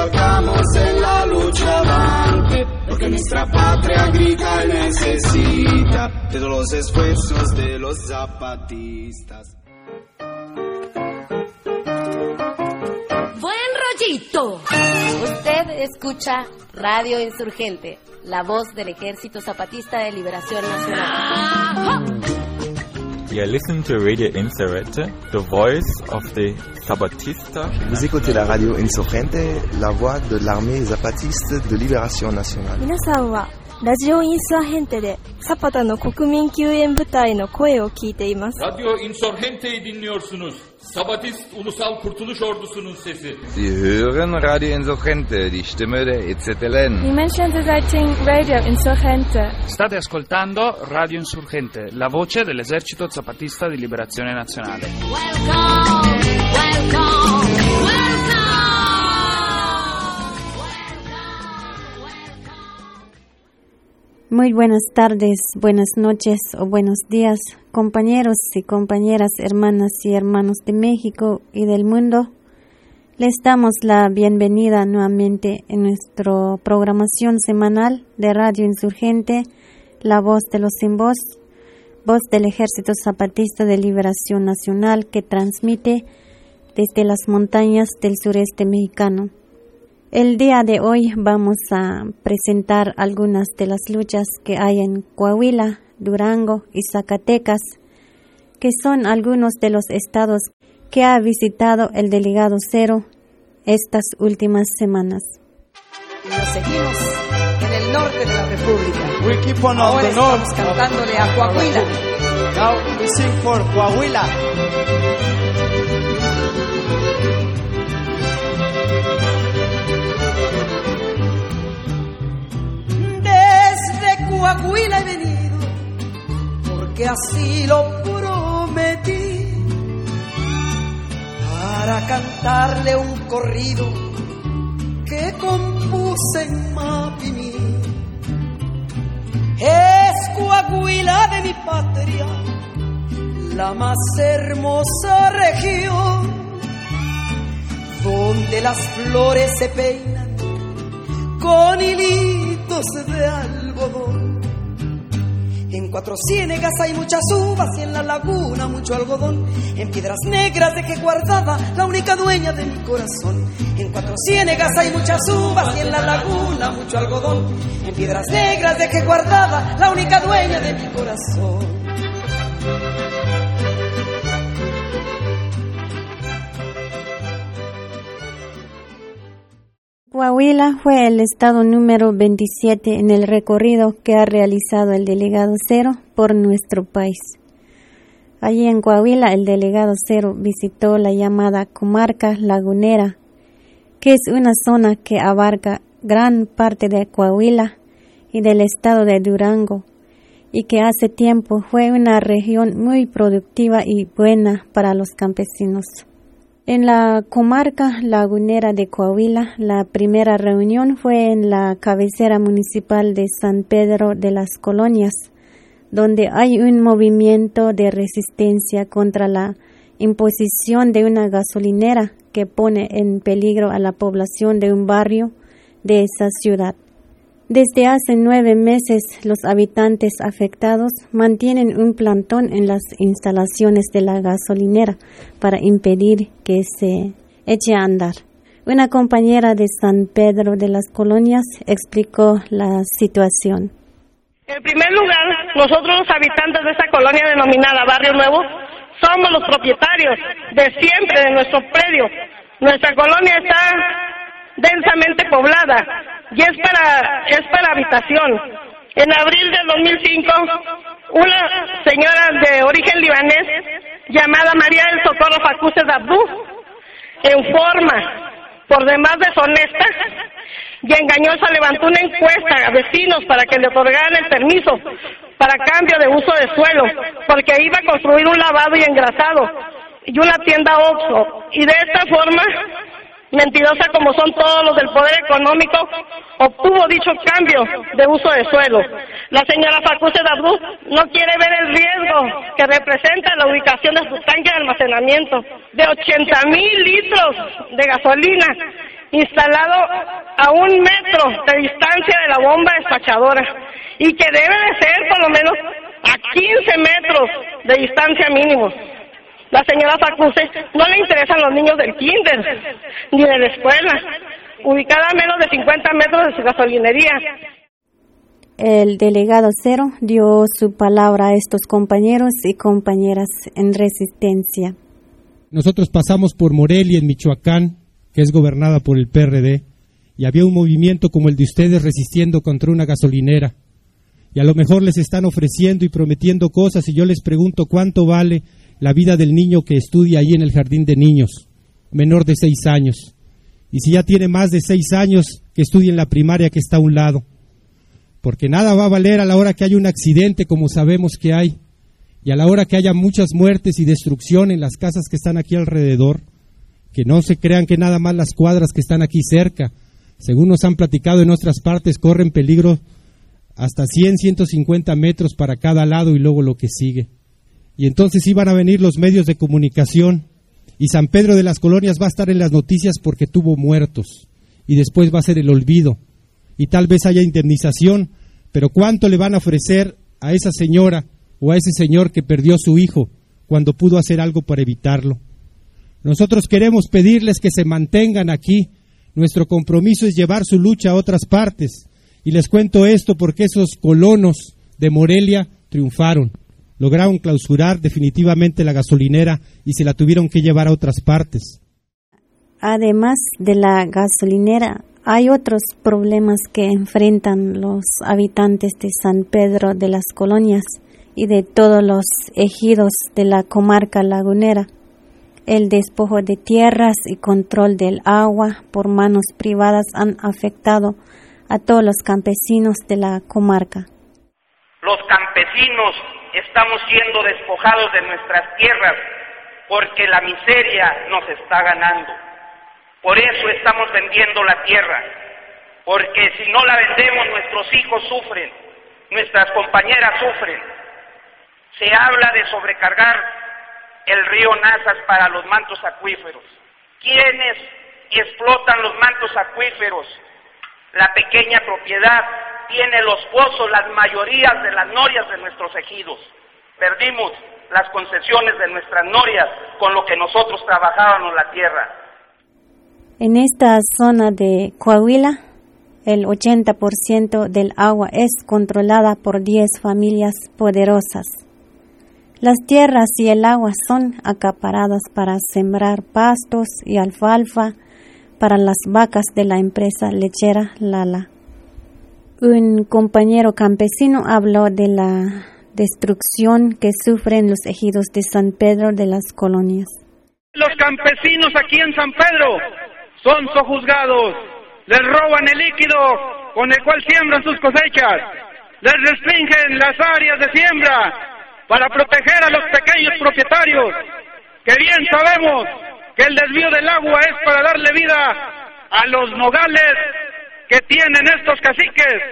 salgamos en la lucha avante, porque nuestra patria grita y necesita de todos los esfuerzos de los zapatistas. Buen rollito. Usted escucha Radio Insurgente, la voz del Ejército Zapatista de Liberación Nacional. You listen to Radio Insurrente, the voice of the Zapatista. Vous écoutez la radio Insurgente, la voix de l'armée zapatiste de libération nationale. 皆さんはラジオインサーヘンテでサパタの国民救援部隊の声を聞いています。Radyo dinliyorsunuz. Sabatist Ulusal Kurtuluş Ordusu'nun sesi. Sie hören Radio Insurgente, die Stimme der EZLN. Die Menschen searching Radio Insurgente. State ascoltando Radio Insurgente, la voce dell'esercito zapatista di liberazione nazionale. Welcome, welcome, Muy buenas tardes, buenas noches o buenos días, compañeros y compañeras, hermanas y hermanos de México y del mundo. Les damos la bienvenida nuevamente en nuestra programación semanal de Radio Insurgente, La Voz de los Sin Voz, voz del Ejército Zapatista de Liberación Nacional que transmite desde las montañas del sureste mexicano. El día de hoy vamos a presentar algunas de las luchas que hay en Coahuila, Durango y Zacatecas, que son algunos de los estados que ha visitado el delegado Cero estas últimas semanas. Nos seguimos en el norte de la República. We keep on Ahora the north. estamos cantándole a Coahuila. Now we sing for Coahuila. Coahuila he venido, porque así lo prometí, para cantarle un corrido que compuse en Mapimí. Es Coahuila de mi patria, la más hermosa región, donde las flores se peinan con hilitos de algodón. En cuatro ciénegas hay muchas uvas y en la laguna mucho algodón. En piedras negras de que guardaba la única dueña de mi corazón. En cuatro ciénegas hay muchas uvas y en la laguna mucho algodón. En piedras negras de que guardaba la única dueña de mi corazón. Coahuila fue el estado número 27 en el recorrido que ha realizado el delegado Cero por nuestro país. Allí en Coahuila el delegado Cero visitó la llamada comarca lagunera, que es una zona que abarca gran parte de Coahuila y del estado de Durango, y que hace tiempo fue una región muy productiva y buena para los campesinos. En la comarca lagunera de Coahuila, la primera reunión fue en la cabecera municipal de San Pedro de las Colonias, donde hay un movimiento de resistencia contra la imposición de una gasolinera que pone en peligro a la población de un barrio de esa ciudad. Desde hace nueve meses, los habitantes afectados mantienen un plantón en las instalaciones de la gasolinera para impedir que se eche a andar. Una compañera de San Pedro de las Colonias explicó la situación. En primer lugar, nosotros los habitantes de esta colonia denominada Barrio Nuevo somos los propietarios de siempre de nuestro predio. Nuestra colonia está densamente poblada y es para, es para habitación. En abril del 2005, una señora de origen libanés llamada María del Socorro Facuse Dabdú, en forma por demás deshonesta y engañosa, levantó una encuesta a vecinos para que le otorgaran el permiso para cambio de uso de suelo, porque iba a construir un lavado y engrasado y una tienda OXXO. Y de esta forma mentirosa como son todos los del poder económico, obtuvo dicho cambio de uso de suelo. La señora Facuse Dabú no quiere ver el riesgo que representa la ubicación de su tanque de almacenamiento de 80 mil litros de gasolina instalado a un metro de distancia de la bomba despachadora y que debe de ser por lo menos a 15 metros de distancia mínimo. La señora Facuse no le interesan los niños del kinder ni de la escuela, ubicada a menos de 50 metros de su gasolinería. El delegado Cero dio su palabra a estos compañeros y compañeras en resistencia. Nosotros pasamos por Morelia, en Michoacán, que es gobernada por el PRD, y había un movimiento como el de ustedes resistiendo contra una gasolinera. Y a lo mejor les están ofreciendo y prometiendo cosas y yo les pregunto cuánto vale la vida del niño que estudia ahí en el jardín de niños, menor de seis años. Y si ya tiene más de seis años, que estudie en la primaria que está a un lado. Porque nada va a valer a la hora que haya un accidente como sabemos que hay, y a la hora que haya muchas muertes y destrucción en las casas que están aquí alrededor, que no se crean que nada más las cuadras que están aquí cerca, según nos han platicado en otras partes, corren peligro hasta 100, 150 metros para cada lado y luego lo que sigue y entonces iban a venir los medios de comunicación y San Pedro de las Colonias va a estar en las noticias porque tuvo muertos y después va a ser el olvido y tal vez haya indemnización, pero ¿cuánto le van a ofrecer a esa señora o a ese señor que perdió su hijo cuando pudo hacer algo para evitarlo? Nosotros queremos pedirles que se mantengan aquí. Nuestro compromiso es llevar su lucha a otras partes. Y les cuento esto porque esos colonos de Morelia triunfaron lograron clausurar definitivamente la gasolinera y se la tuvieron que llevar a otras partes. Además de la gasolinera, hay otros problemas que enfrentan los habitantes de San Pedro de las Colonias y de todos los ejidos de la comarca lagunera. El despojo de tierras y control del agua por manos privadas han afectado a todos los campesinos de la comarca. Los campesinos estamos siendo despojados de nuestras tierras porque la miseria nos está ganando. Por eso estamos vendiendo la tierra, porque si no la vendemos nuestros hijos sufren, nuestras compañeras sufren. Se habla de sobrecargar el río Nazas para los mantos acuíferos. ¿Quiénes explotan los mantos acuíferos? La pequeña propiedad tiene los pozos, las mayorías de las norias de nuestros ejidos. Perdimos las concesiones de nuestras norias con lo que nosotros trabajábamos la tierra. En esta zona de Coahuila, el 80% del agua es controlada por 10 familias poderosas. Las tierras y el agua son acaparadas para sembrar pastos y alfalfa para las vacas de la empresa lechera Lala. Un compañero campesino habló de la destrucción que sufren los ejidos de San Pedro de las Colonias. Los campesinos aquí en San Pedro son sojuzgados, les roban el líquido con el cual siembran sus cosechas, les restringen las áreas de siembra para proteger a los pequeños propietarios, que bien sabemos que el desvío del agua es para darle vida a los nogales que tienen estos caciques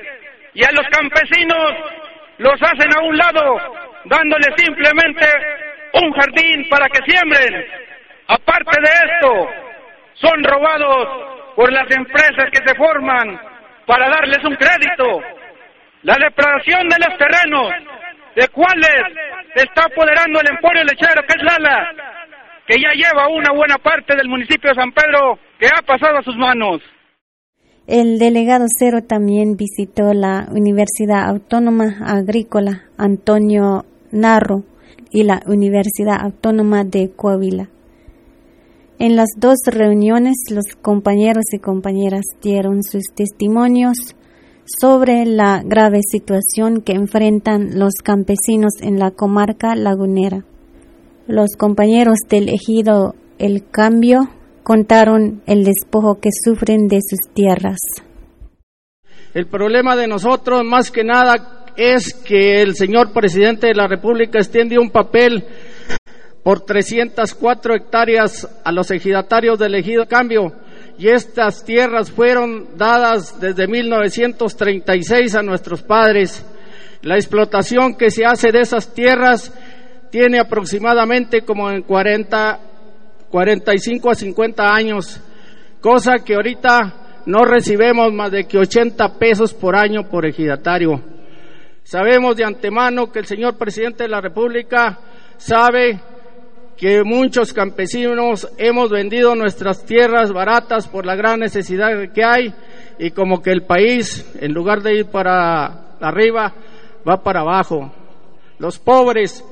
y a los campesinos los hacen a un lado, dándoles simplemente un jardín para que siembren. Aparte de esto, son robados por las empresas que se forman para darles un crédito. La depredación de los terrenos, de cuales se está apoderando el emporio lechero que es Lala, que ya lleva una buena parte del municipio de San Pedro que ha pasado a sus manos. El delegado Cero también visitó la Universidad Autónoma Agrícola Antonio Narro y la Universidad Autónoma de Coahuila. En las dos reuniones los compañeros y compañeras dieron sus testimonios sobre la grave situación que enfrentan los campesinos en la comarca lagunera. Los compañeros del ejido El Cambio contaron el despojo que sufren de sus tierras. El problema de nosotros más que nada es que el señor presidente de la República extiende un papel por 304 hectáreas a los ejidatarios del ejido cambio y estas tierras fueron dadas desde 1936 a nuestros padres. La explotación que se hace de esas tierras tiene aproximadamente como en 40, 45 a 50 años, cosa que ahorita no recibimos más de que 80 pesos por año por ejidatario. Sabemos de antemano que el señor presidente de la República sabe que muchos campesinos hemos vendido nuestras tierras baratas por la gran necesidad que hay y como que el país, en lugar de ir para arriba, va para abajo. Los pobres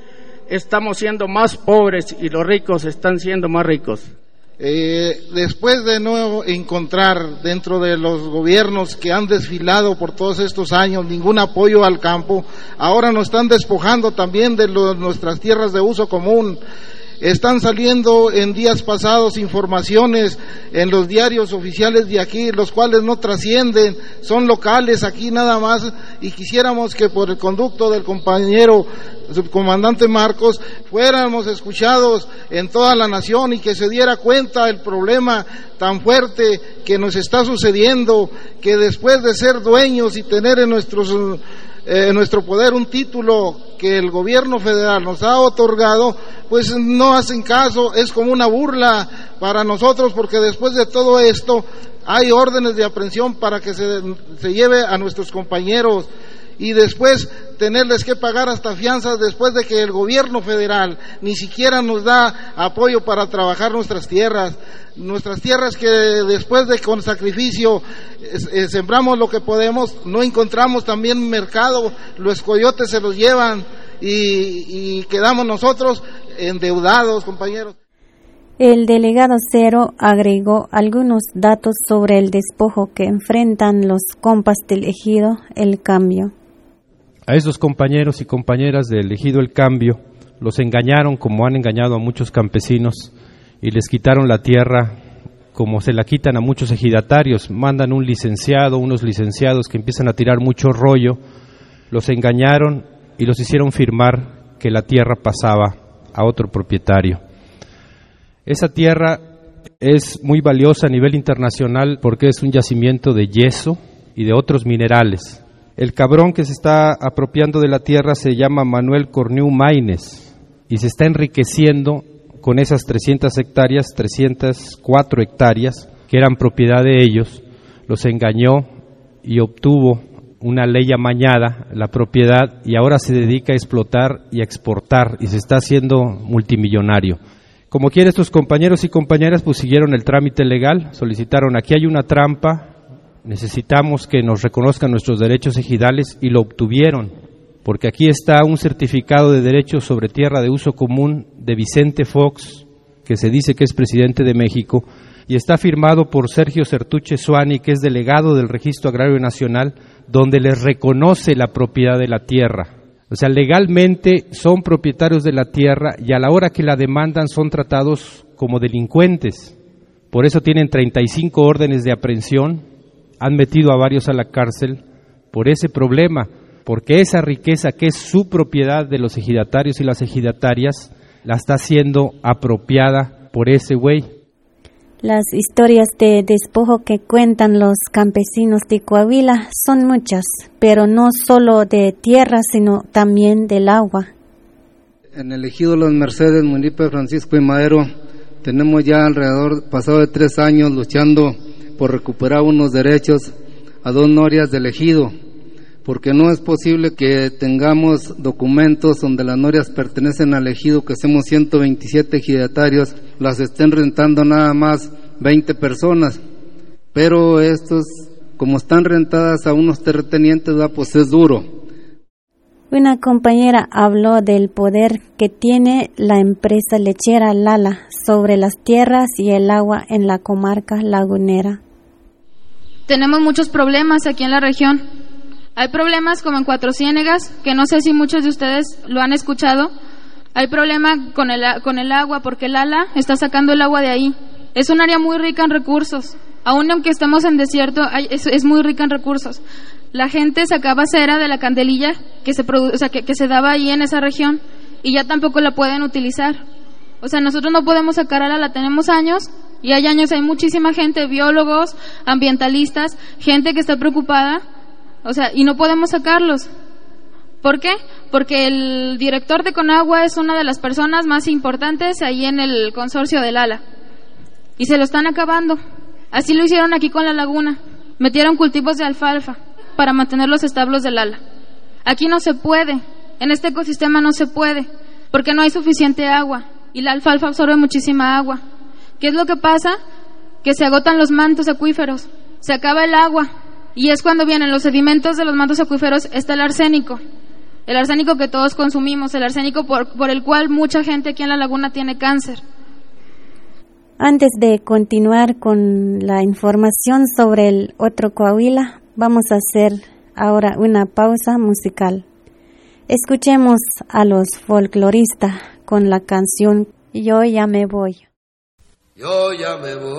estamos siendo más pobres y los ricos están siendo más ricos. Eh, después de no encontrar dentro de los gobiernos que han desfilado por todos estos años ningún apoyo al campo, ahora nos están despojando también de nuestras tierras de uso común. Están saliendo en días pasados informaciones en los diarios oficiales de aquí, los cuales no trascienden, son locales aquí nada más, y quisiéramos que por el conducto del compañero subcomandante Marcos fuéramos escuchados en toda la nación y que se diera cuenta el problema tan fuerte que nos está sucediendo, que después de ser dueños y tener en nuestros en nuestro poder un título que el gobierno federal nos ha otorgado, pues no hacen caso, es como una burla para nosotros porque después de todo esto hay órdenes de aprehensión para que se, se lleve a nuestros compañeros y después tenerles que pagar hasta fianzas después de que el gobierno federal ni siquiera nos da apoyo para trabajar nuestras tierras, nuestras tierras que después de con sacrificio eh, sembramos lo que podemos, no encontramos también mercado, los coyotes se los llevan y quedamos nosotros endeudados, compañeros. El delegado Cero agregó algunos datos sobre el despojo que enfrentan los compas del ejido El Cambio. A esos compañeros y compañeras del ejido El Cambio los engañaron como han engañado a muchos campesinos y les quitaron la tierra como se la quitan a muchos ejidatarios, mandan un licenciado, unos licenciados que empiezan a tirar mucho rollo, los engañaron y los hicieron firmar que la tierra pasaba a otro propietario. Esa tierra es muy valiosa a nivel internacional porque es un yacimiento de yeso y de otros minerales. El cabrón que se está apropiando de la tierra se llama Manuel Corneu Maines y se está enriqueciendo con esas 300 hectáreas, 304 hectáreas que eran propiedad de ellos, los engañó y obtuvo una ley amañada, la propiedad, y ahora se dedica a explotar y a exportar y se está haciendo multimillonario. Como quieren estos compañeros y compañeras, pues siguieron el trámite legal, solicitaron, aquí hay una trampa, necesitamos que nos reconozcan nuestros derechos ejidales y lo obtuvieron porque aquí está un certificado de derechos sobre tierra de uso común de Vicente Fox, que se dice que es presidente de México, y está firmado por Sergio Sertuche Suani, que es delegado del Registro Agrario Nacional, donde les reconoce la propiedad de la tierra. O sea, legalmente son propietarios de la tierra y a la hora que la demandan son tratados como delincuentes. Por eso tienen 35 órdenes de aprehensión, han metido a varios a la cárcel por ese problema porque esa riqueza que es su propiedad de los ejidatarios y las ejidatarias la está siendo apropiada por ese güey. Las historias de despojo que cuentan los campesinos de Coahuila son muchas, pero no solo de tierra, sino también del agua. En el ejido Las Mercedes, municipio de Francisco y Madero, tenemos ya alrededor, pasado de tres años, luchando por recuperar unos derechos a dos norias del ejido porque no es posible que tengamos documentos donde las norias pertenecen al ejido, que somos 127 ejidatarios, las estén rentando nada más 20 personas, pero estos, como están rentadas a unos terratenientes, pues es duro. Una compañera habló del poder que tiene la empresa lechera Lala sobre las tierras y el agua en la comarca lagunera. Tenemos muchos problemas aquí en la región hay problemas como en Cuatro Ciénegas, que no sé si muchos de ustedes lo han escuchado. Hay problema con el, con el agua, porque el ALA está sacando el agua de ahí. Es un área muy rica en recursos. Aún aunque estemos en desierto, es, muy rica en recursos. La gente sacaba cera de la candelilla que se, o sea, que, que se daba ahí en esa región y ya tampoco la pueden utilizar. O sea, nosotros no podemos sacar ALA, la tenemos años Y hay años, hay muchísima gente, biólogos, ambientalistas, gente que está preocupada, o sea, y no podemos sacarlos. ¿Por qué? Porque el director de Conagua es una de las personas más importantes ahí en el consorcio del ALA. Y se lo están acabando. Así lo hicieron aquí con la laguna. Metieron cultivos de alfalfa para mantener los establos del ala. Aquí no se puede. En este ecosistema no se puede. Porque no hay suficiente agua. Y la alfalfa absorbe muchísima agua. ¿Qué es lo que pasa? Que se agotan los mantos acuíferos. Se acaba el agua. Y es cuando vienen los sedimentos de los mantos acuíferos, está el arsénico. El arsénico que todos consumimos, el arsénico por, el cual mucha gente aquí en la laguna tiene cáncer. Antes de continuar con la información sobre el otro Coahuila, vamos a hacer ahora una pausa musical. Escuchemos a los folcloristas con la canción Yo ya me voy. Yo ya me voy.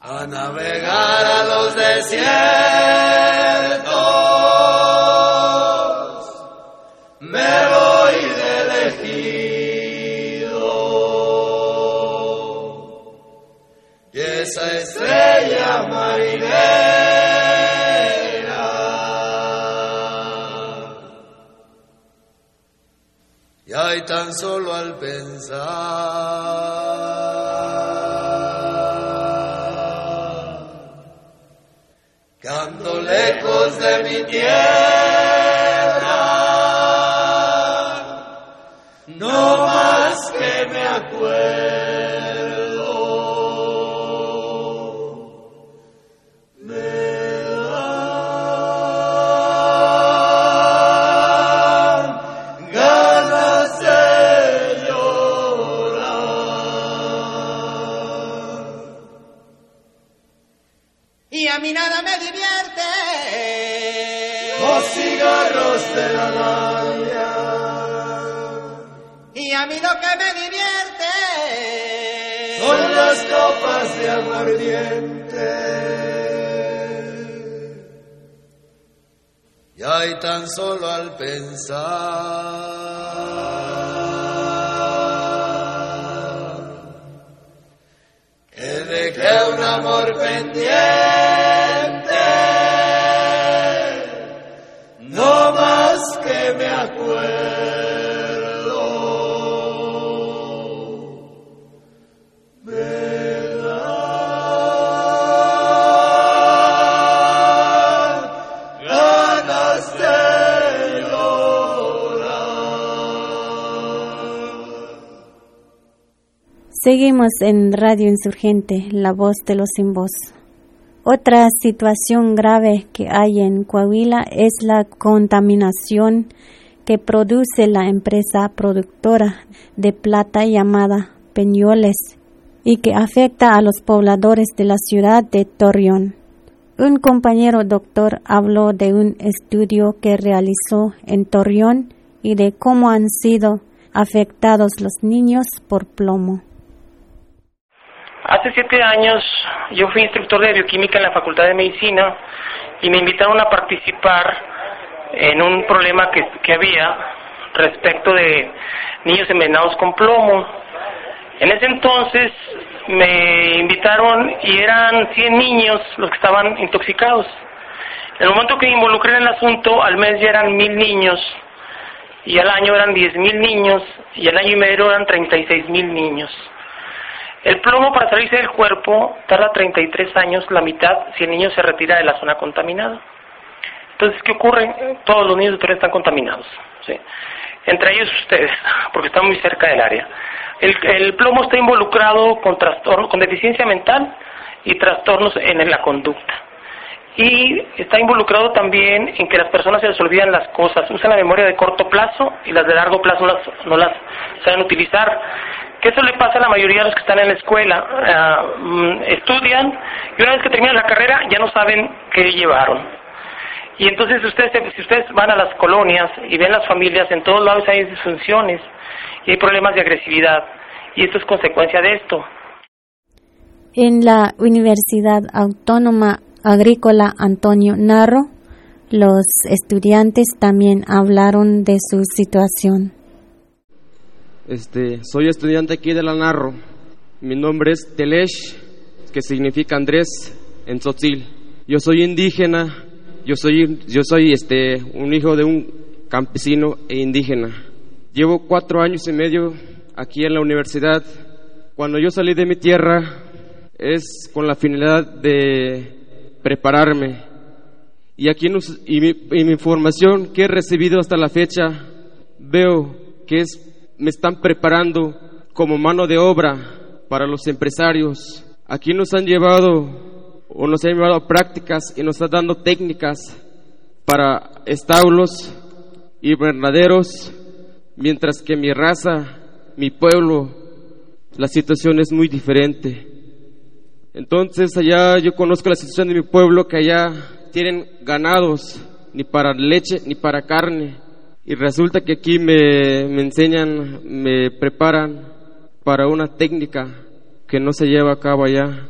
A navegar a los desiertos. Me voy de elegido. Y esa estrella marinera. Tan solo al pensar ando lejos de mi tierra, no más que me acuerdo. Me divierte. son las copas de aguardiente. Y hay tan solo al pensar que dejé un amor pendiente, Seguimos en Radio Insurgente, la voz de los sin voz. Otra situación grave que hay en Coahuila es la contaminación que produce la empresa productora de plata llamada Peñoles y que afecta a los pobladores de la ciudad de Torreón. Un compañero doctor habló de un estudio que realizó en Torreón y de cómo han sido afectados los niños por plomo. Hace siete años yo fui instructor de bioquímica en la Facultad de Medicina y me invitaron a participar en un problema que, que había respecto de niños envenenados con plomo. En ese entonces me invitaron y eran 100 niños los que estaban intoxicados. En el momento que me involucré en el asunto, al mes ya eran mil niños y al año eran 10 mil niños y al año y medio eran 36 mil niños. El plomo para salirse del cuerpo tarda 33 años, la mitad, si el niño se retira de la zona contaminada. Entonces, ¿qué ocurre? Todos los niños de Torreón están contaminados, ¿sí? entre ellos ustedes, porque están muy cerca del área. El, plomo está involucrado con trastornos, con deficiencia mental y trastornos en la conducta. Y está involucrado también en que las personas se les olvidan las cosas, usan la memoria de corto plazo y las de largo plazo las, no las saben utilizar. Que eso le pasa a la mayoría de los que están en la escuela. Ah, mm, estudian y una vez que terminan la carrera ya no saben qué llevaron. Y entonces ustedes, si ustedes van a las colonias y ven las familias, en todos lados hay disfunciones y hay problemas de agresividad. Y esto es consecuencia de esto. En la Universidad Autónoma Agrícola Antonio Narro, Los estudiantes también hablaron de su situación. Este, soy estudiante aquí de la Narro. Mi nombre es Telesh, que significa Andrés en Tzotzil. Yo soy indígena, yo soy, yo soy este, un hijo de un campesino e indígena. Llevo cuatro años y medio aquí en la universidad. Cuando yo salí de mi tierra es con la finalidad de prepararme. Y aquí y mi, y mi formación que he recibido hasta la fecha veo que es me están preparando como mano de obra para los empresarios. Aquí nos han llevado o nos han llevado a prácticas y nos están dando técnicas para establos y verdaderos, mientras que mi raza, mi pueblo, la situación es muy diferente. Entonces allá yo conozco la situación de mi pueblo que allá tienen ganados ni para leche ni para carne y resulta que aquí me, enseñan, me preparan para una técnica que no se lleva a cabo allá.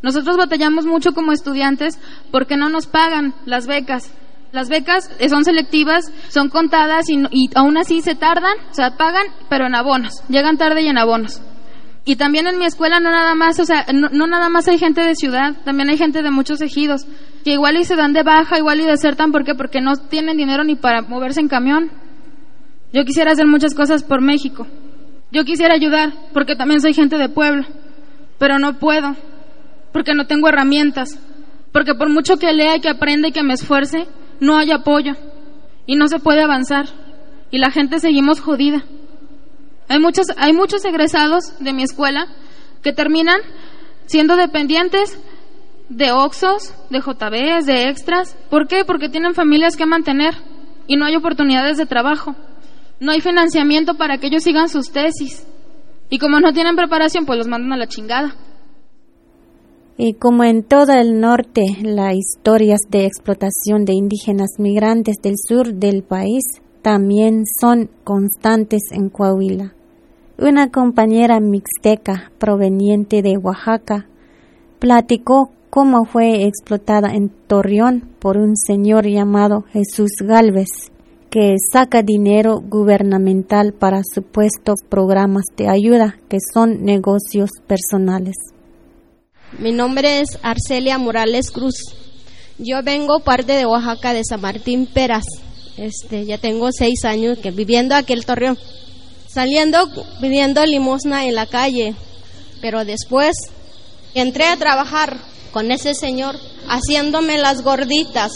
Nosotros batallamos mucho como estudiantes porque no nos pagan las becas. Las becas son selectivas, son contadas y, y aún así se tardan, o sea, pagan, pero en abonos, llegan tarde y en abonos. Y también en mi escuela no nada más, o sea, no, no, nada más hay gente de ciudad, también hay gente de muchos ejidos que igual y se dan de baja, igual y desertan, ¿por qué? Porque no tienen dinero ni para moverse en camión. Yo quisiera hacer muchas cosas por México. Yo quisiera ayudar, porque también soy gente de pueblo, pero no puedo, porque no tengo herramientas, porque por mucho que lea y que aprenda y que me esfuerce, no hay apoyo y no se puede avanzar y la gente seguimos jodida. Hay muchos, hay muchos egresados de mi escuela que terminan siendo dependientes de Oxos, de JBs, de extras. ¿Por qué? Porque tienen familias que mantener y no hay oportunidades de trabajo. No hay financiamiento para que ellos sigan sus tesis. Y como no tienen preparación, pues los mandan a la chingada. Y como en todo el norte, las historias de explotación de indígenas migrantes del sur del país también son constantes en Coahuila. Una compañera mixteca proveniente de Oaxaca platicó cómo fue explotada en Torreón por un señor llamado Jesús Galvez, que saca dinero gubernamental para supuestos programas de ayuda que son negocios personales. Mi nombre es Arcelia Morales Cruz. Yo vengo parte de Oaxaca de San Martín Peras. Este, ya tengo seis años que viviendo aquí en Torreón. Saliendo pidiendo limosna en la calle. Pero después entré a trabajar con ese señor, haciéndome las gorditas,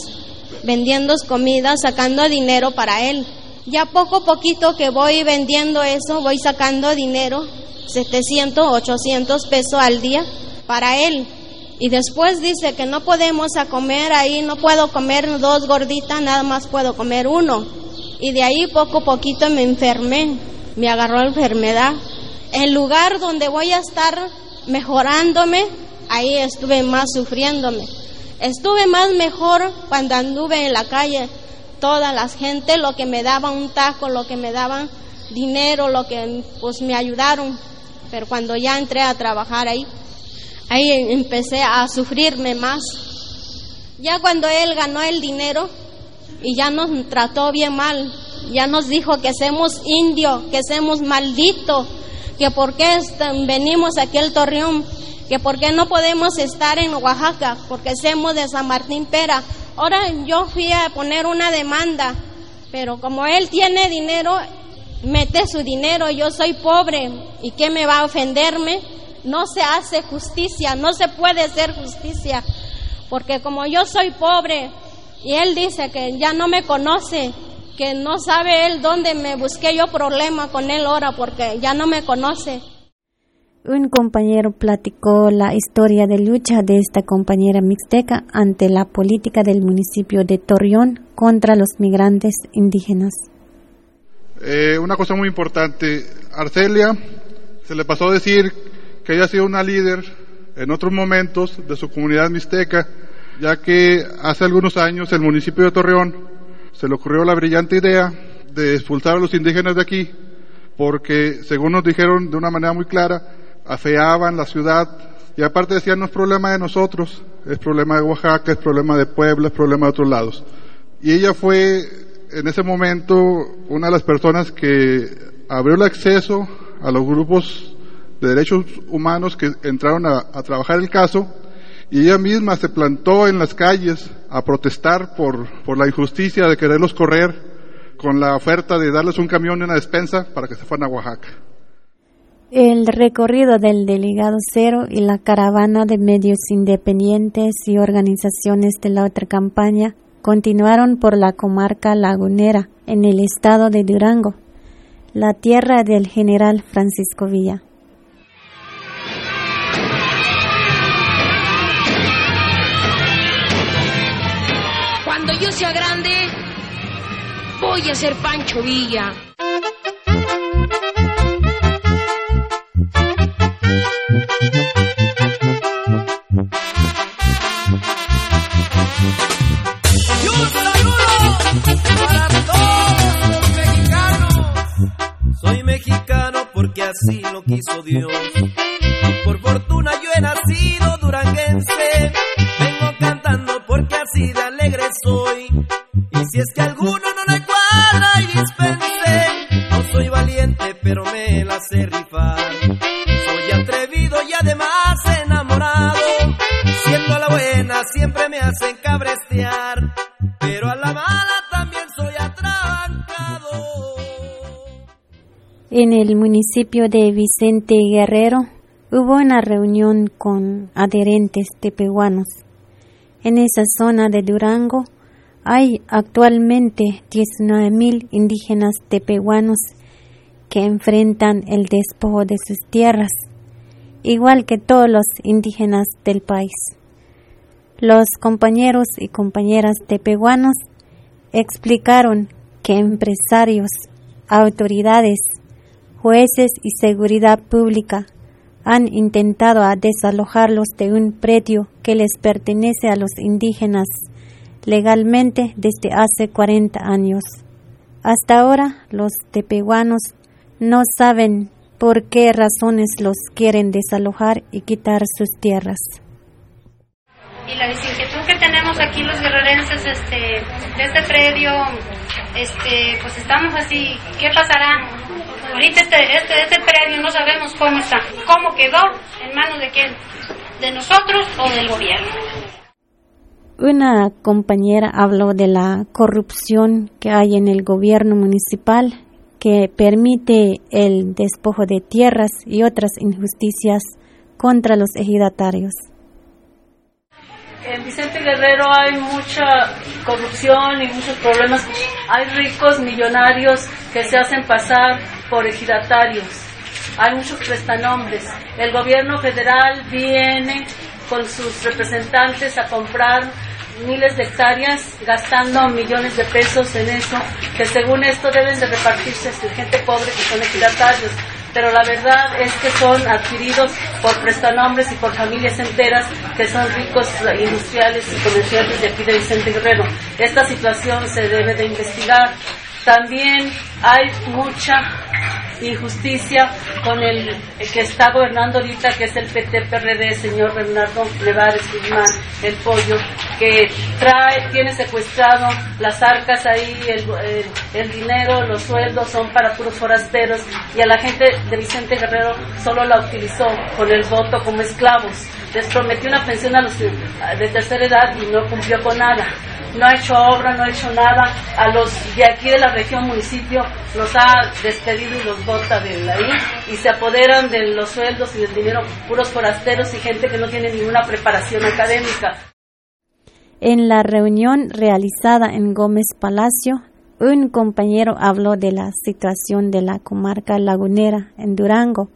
vendiendo comida, sacando dinero para él. Ya poco a poquito que voy vendiendo eso, voy sacando dinero, 700, 800 pesos al día para él. Y después dice que no podemos a comer ahí, no puedo comer dos gorditas, nada más puedo comer uno. Y de ahí poco a poquito me enfermé, me agarró enfermedad. El lugar donde voy a estar mejorándome ahí estuve más sufriéndome. Estuve más mejor cuando anduve en la calle, toda la gente, lo que me daban un taco, lo que me daban dinero, lo que pues me ayudaron. Pero cuando ya entré a trabajar ahí, ahí empecé a sufrirme más. Ya cuando él ganó el dinero y ya nos trató bien mal, ya nos dijo que somos indio, que somos maldito, que por qué venimos aquí al Torreón que por qué no podemos estar en Oaxaca, porque somos de San Martín Pera. Ahora yo fui a poner una demanda, pero como él tiene dinero, mete su dinero, yo soy pobre, ¿y qué me va a ofenderme? No se hace justicia, no se puede hacer justicia, porque como yo soy pobre y él dice que ya no me conoce, que no sabe él dónde me busqué yo problema con él ahora porque ya no me conoce. Un compañero platicó la historia de lucha de esta compañera mixteca ante la política del municipio de Torreón contra los migrantes indígenas. Eh, una cosa muy importante, Arcelia se le pasó a decir que ella ha sido una líder en otros momentos de su comunidad mixteca, ya que hace algunos años el municipio de Torreón se le ocurrió la brillante idea de expulsar a los indígenas de aquí, porque según nos dijeron de una manera muy clara, afeaban la ciudad y aparte decían no es problema de nosotros, es problema de Oaxaca, es problema de Puebla, es problema de otros lados. y ella fue en ese momento una de las personas que abrió el acceso a los grupos de derechos humanos que entraron a, a trabajar el caso y ella misma se plantó en las calles a protestar por, por la injusticia de quererlos correr con la oferta de darles un camión y una despensa para que se fueran a Oaxaca. El recorrido del delegado cero y la caravana de medios independientes y organizaciones de la otra campaña continuaron por la comarca lagunera en el estado de Durango, la tierra del general Francisco Villa. Cuando yo sea grande, voy a ser Pancho Villa. Y un saludo para todos los mexicanos. Soy mexicano porque así lo quiso Dios. Por fortuna yo he nacido duranguense. Vengo cantando porque así alegre soy. Y si es que alguno no le cuadra y dispense, no soy valiente pero me la sé rifar. Soy atrevido y además enamorado. Siendo a la buena siempre me hacen cabrestear. Pero a la mala también soy atrancado. En el municipio de Vicente Guerrero hubo una reunión con adherentes tepehuanos. En esa zona de Durango hay actualmente 19.000 indígenas tepehuanos que enfrentan el despojo de sus tierras, igual que todos los indígenas del país. Los compañeros y compañeras tepehuanos explicaron que empresarios, autoridades, jueces y seguridad pública han intentado desalojarlos de un predio que les pertenece a los indígenas legalmente desde hace 40 años. Hasta ahora los tepehuanos no saben por qué razones los quieren desalojar y quitar sus tierras. y la desinquietud que tenemos aquí los guerrerenses este, de este predio, este, pues estamos así, ¿qué pasará? Ahorita este, este, este predio no sabemos cómo está, cómo quedó, en manos de quién, de nosotros o del gobierno. Una compañera habló de la corrupción que hay en el gobierno municipal que permite el despojo de tierras y otras injusticias contra los ejidatarios. En Vicente Guerrero hay mucha corrupción y muchos problemas. Hay ricos millonarios que se hacen pasar por ejidatarios. Hay muchos prestanombres. El gobierno federal viene con sus representantes a comprar miles de hectáreas gastando millones de pesos en eso, que según esto deben de repartirse entre gente pobre que son ejidatarios pero la verdad es que son adquiridos por prestanombres y por familias enteras que son ricos industriales y comerciantes de aquí de Vicente Guerrero. Esta situación se debe de investigar. También hay mucha injusticia con el que está gobernando ahorita, que es el PT-PRD, señor Bernardo Levares Guzmán, el pollo, que trae, tiene secuestrado las arcas ahí, el, el, el dinero, los sueldos son para puros forasteros y a la gente de Vicente Guerrero solo la utilizó con el voto como esclavos. Les prometió una pensión a los de tercera edad y no cumplió con nada no ha hecho obra, no ha hecho nada. A los de aquí de la región municipio los ha despedido y los bota de ahí y se apoderan de los sueldos y del dinero puros forasteros y gente que no tiene ninguna preparación académica. En la reunión realizada en Gómez Palacio, un compañero habló de la situación de la comarca lagunera en Durango,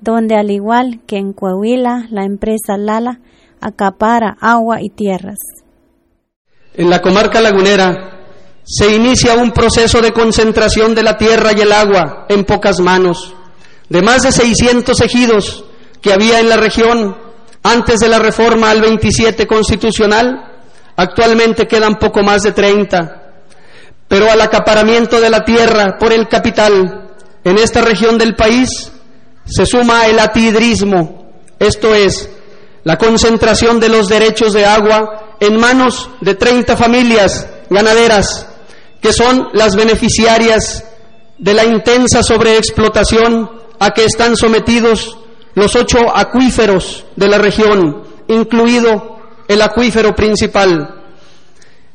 donde al igual que en Coahuila, la empresa Lala acapara agua y tierras. En la comarca lagunera se inicia un proceso de concentración de la tierra y el agua en pocas manos. De más de 600 ejidos que había en la región antes de la reforma al 27 constitucional, actualmente quedan poco más de 30. Pero al acaparamiento de la tierra por el capital en esta región del país se suma el atidrismo, esto es, la concentración de los derechos de agua en manos de 30 familias ganaderas, que son las beneficiarias de la intensa sobreexplotación a que están sometidos los ocho acuíferos de la región, incluido el acuífero principal.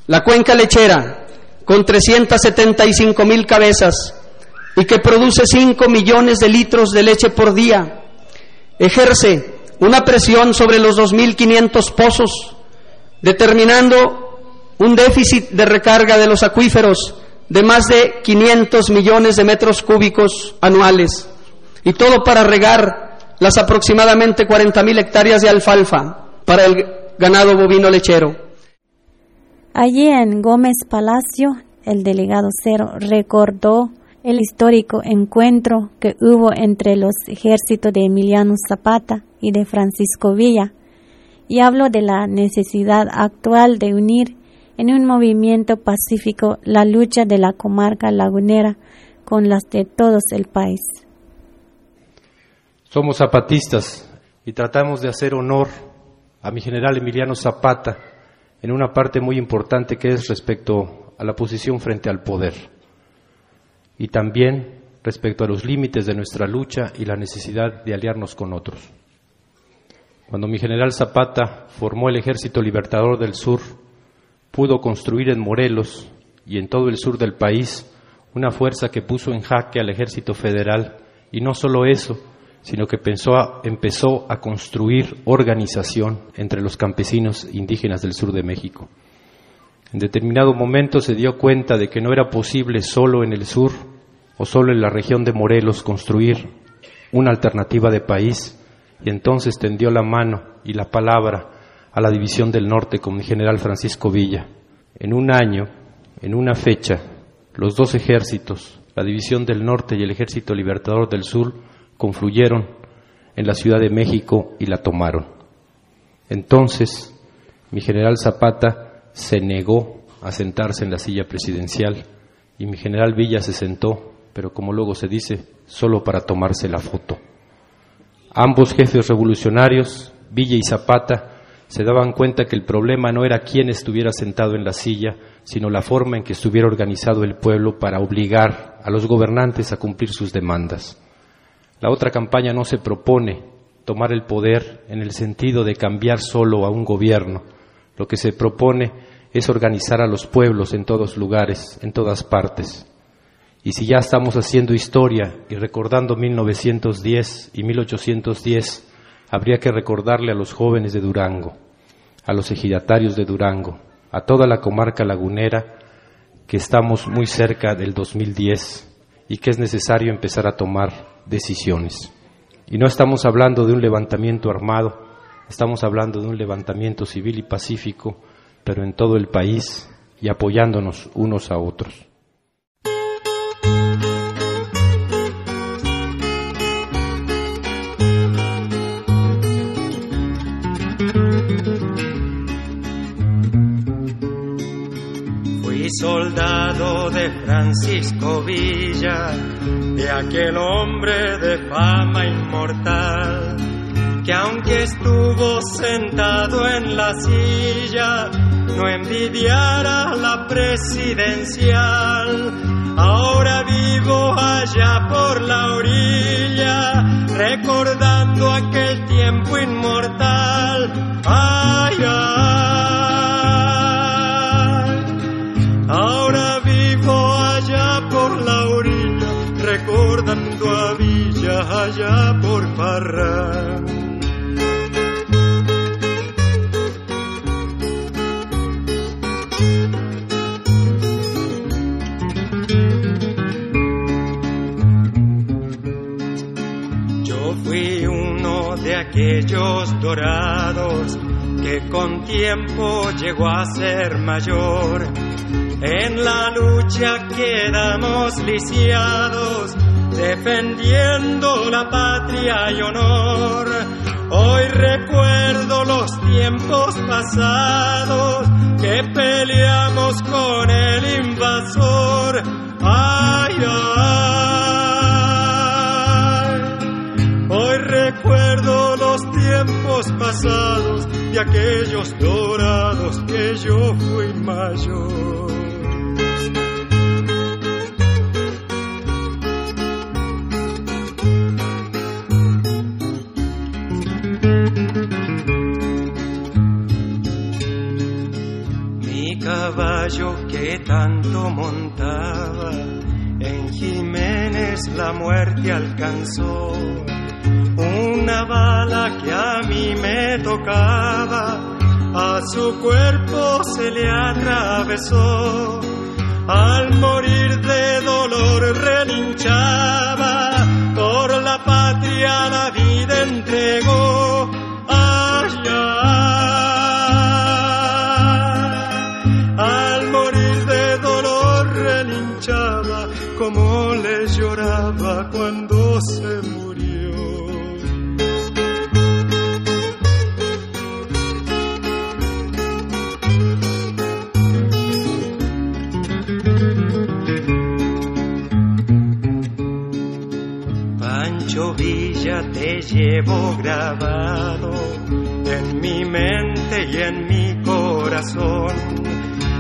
La cuenca lechera, con 375 mil cabezas y que produce 5 millones de litros de leche por día, ejerce una presión sobre los 2.500 pozos, determinando un déficit de recarga de los acuíferos de más de 500 millones de metros cúbicos anuales, y todo para regar las aproximadamente 40.000 hectáreas de alfalfa para el ganado bovino lechero. Allí en Gómez Palacio, el delegado Cero recordó el histórico encuentro que hubo entre los ejércitos de Emiliano Zapata y de Francisco Villa, y habló de la necesidad actual de unir en un movimiento pacífico la lucha de la comarca lagunera con las de todo el país. Somos zapatistas y tratamos de hacer honor a mi general Emiliano Zapata en una parte muy importante que es respecto a la posición frente al poder y también respecto a los límites de nuestra lucha y la necesidad de aliarnos con otros. Cuando mi general Zapata formó el Ejército Libertador del Sur, pudo construir en Morelos y en todo el sur del país una fuerza que puso en jaque al ejército federal y no solo eso, sino que empezó a construir organización entre los campesinos indígenas del sur de México. En determinado momento se dio cuenta de que no era posible solo en el sur o solo en la región de Morelos construir una alternativa de país y entonces tendió la mano y la palabra a la división del norte con el general Francisco Villa. En un año, en una fecha, los dos ejércitos, la división del norte y el ejército libertador del sur, confluyeron en la Ciudad de México y la tomaron. Entonces, mi general Zapata se negó a sentarse en la silla presidencial y mi general Villa se sentó, pero como luego se dice, solo para tomarse la foto. Ambos jefes revolucionarios, Villa y Zapata, se daban cuenta que el problema no era quién estuviera sentado en la silla, sino la forma en que estuviera organizado el pueblo para obligar a los gobernantes a cumplir sus demandas. La otra campaña no se propone tomar el poder en el sentido de cambiar solo a un gobierno. Lo que se propone es organizar a los pueblos en todos lugares, en todas partes. Y si ya estamos haciendo historia y recordando 1910 y 1810, habría que recordarle a los jóvenes de Durango, a los ejidatarios de Durango, a toda la comarca lagunera, que estamos muy cerca del 2010 y que es necesario empezar a tomar decisiones. Y no estamos hablando de un levantamiento armado, estamos hablando de un levantamiento civil y pacífico, pero en todo el país y apoyándonos unos a otros. Soldado de Francisco Villa, de aquel hombre de fama inmortal, que aunque estuvo sentado en la silla, no envidiara la presidencial. Ahora vivo allá por la orilla, recordando aquel tiempo inmortal. Ay, ay. Allá por Parra. Yo fui uno de aquellos dorados que con tiempo llegó a ser mayor en la lucha quedamos lisiados, defendiendo la patria y honor. Hoy recuerdo los tiempos pasados que peleamos con el invasor. Ay, ay. Hoy recuerdo los tiempos pasados de aquellos dorados que yo fui mayor. Una bala que a mí me tocaba, a su cuerpo se le atravesó. Al morir de dolor relinchaba, llevo grabado en mi mente y en mi corazón.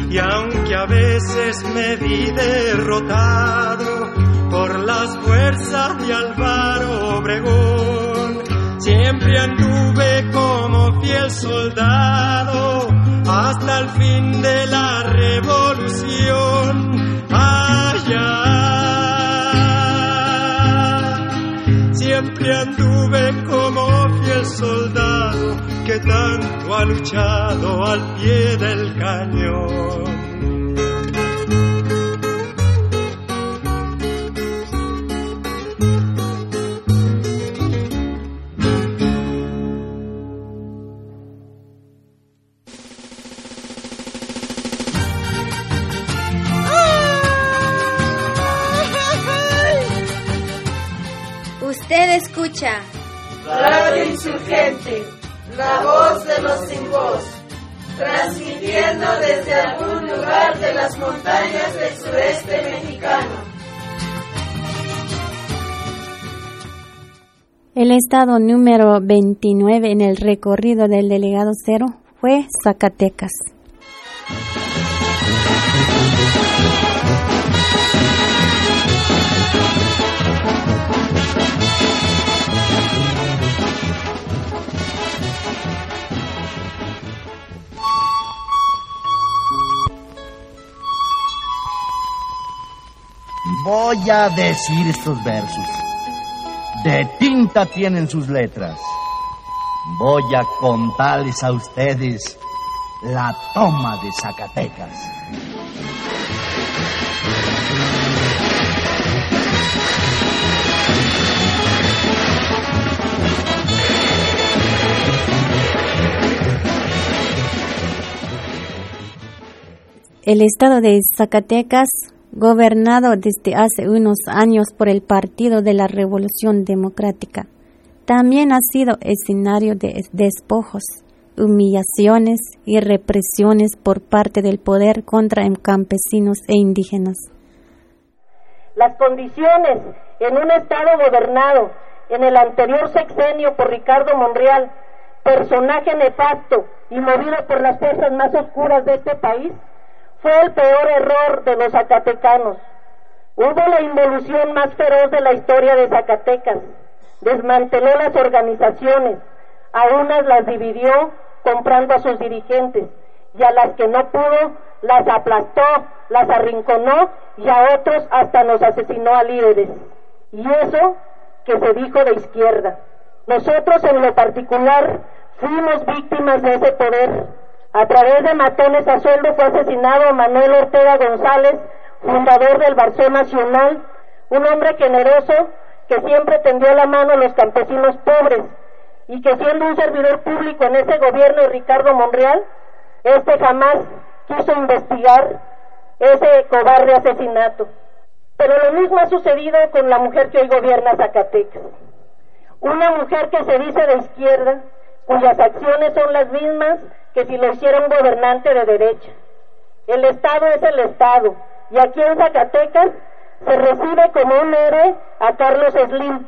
Y aunque a veces me vi derrotado por las fuerzas de Álvaro Obregón, siempre anduve como fiel soldado hasta el fin de la revolución. Que tanto ha luchado al pie del cañón. Usted escucha Radio Insurgente, la voz de los sin voz, transmitiendo desde algún lugar de las montañas del sureste mexicano. El estado número 29 en el recorrido del delegado cero fue Zacatecas. Voy a decir estos versos. De tinta tienen sus letras. Voy a contarles a ustedes la toma de Zacatecas. El estado de Zacatecas, gobernado desde hace unos años por el Partido de la Revolución Democrática, también ha sido escenario de despojos, humillaciones y represiones por parte del poder contra campesinos e indígenas. Las condiciones en un Estado gobernado en el anterior sexenio por Ricardo Monreal, personaje nefasto y movido por las fuerzas más oscuras de este país, fue el peor error de los zacatecanos. Hubo la involución más feroz de la historia de Zacatecas. Desmanteló las organizaciones, a unas las dividió comprando a sus dirigentes y a las que no pudo las aplastó, las arrinconó y a otros hasta nos asesinó a líderes. Y eso que se dijo de izquierda. Nosotros en lo particular fuimos víctimas de ese poder. A través de matones a sueldo fue asesinado Manuel Ortega González, fundador del Barzón Nacional, un hombre generoso que siempre tendió la mano a los campesinos pobres y que siendo un servidor público en ese gobierno de Ricardo Monreal, este jamás quiso investigar ese cobarde asesinato. Pero lo mismo ha sucedido con la mujer que hoy gobierna Zacatecas. Una mujer que se dice de izquierda, cuyas acciones son las mismas que si lo hiciera un gobernante de derecha. El Estado es el Estado, y aquí en Zacatecas se recibe como un héroe a Carlos Slim,